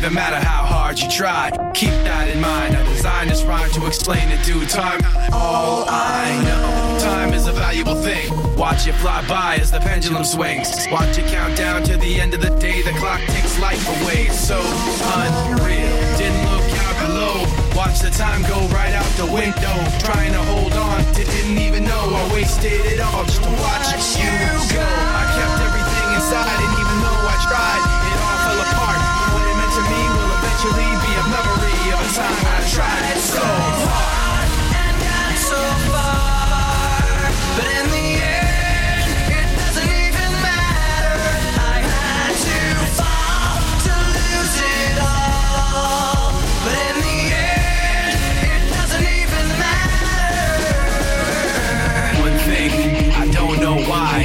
even matter how hard you try. Keep that in mind. I designed this rhyme to explain in due time. All I know, time is a valuable thing. Watch it fly by as the pendulum swings. Watch it count down to the end of the day. The clock takes life away. So unreal. Didn't look out below. Watch the time go right out the window. Trying to hold on to didn't even know I wasted it all just to watch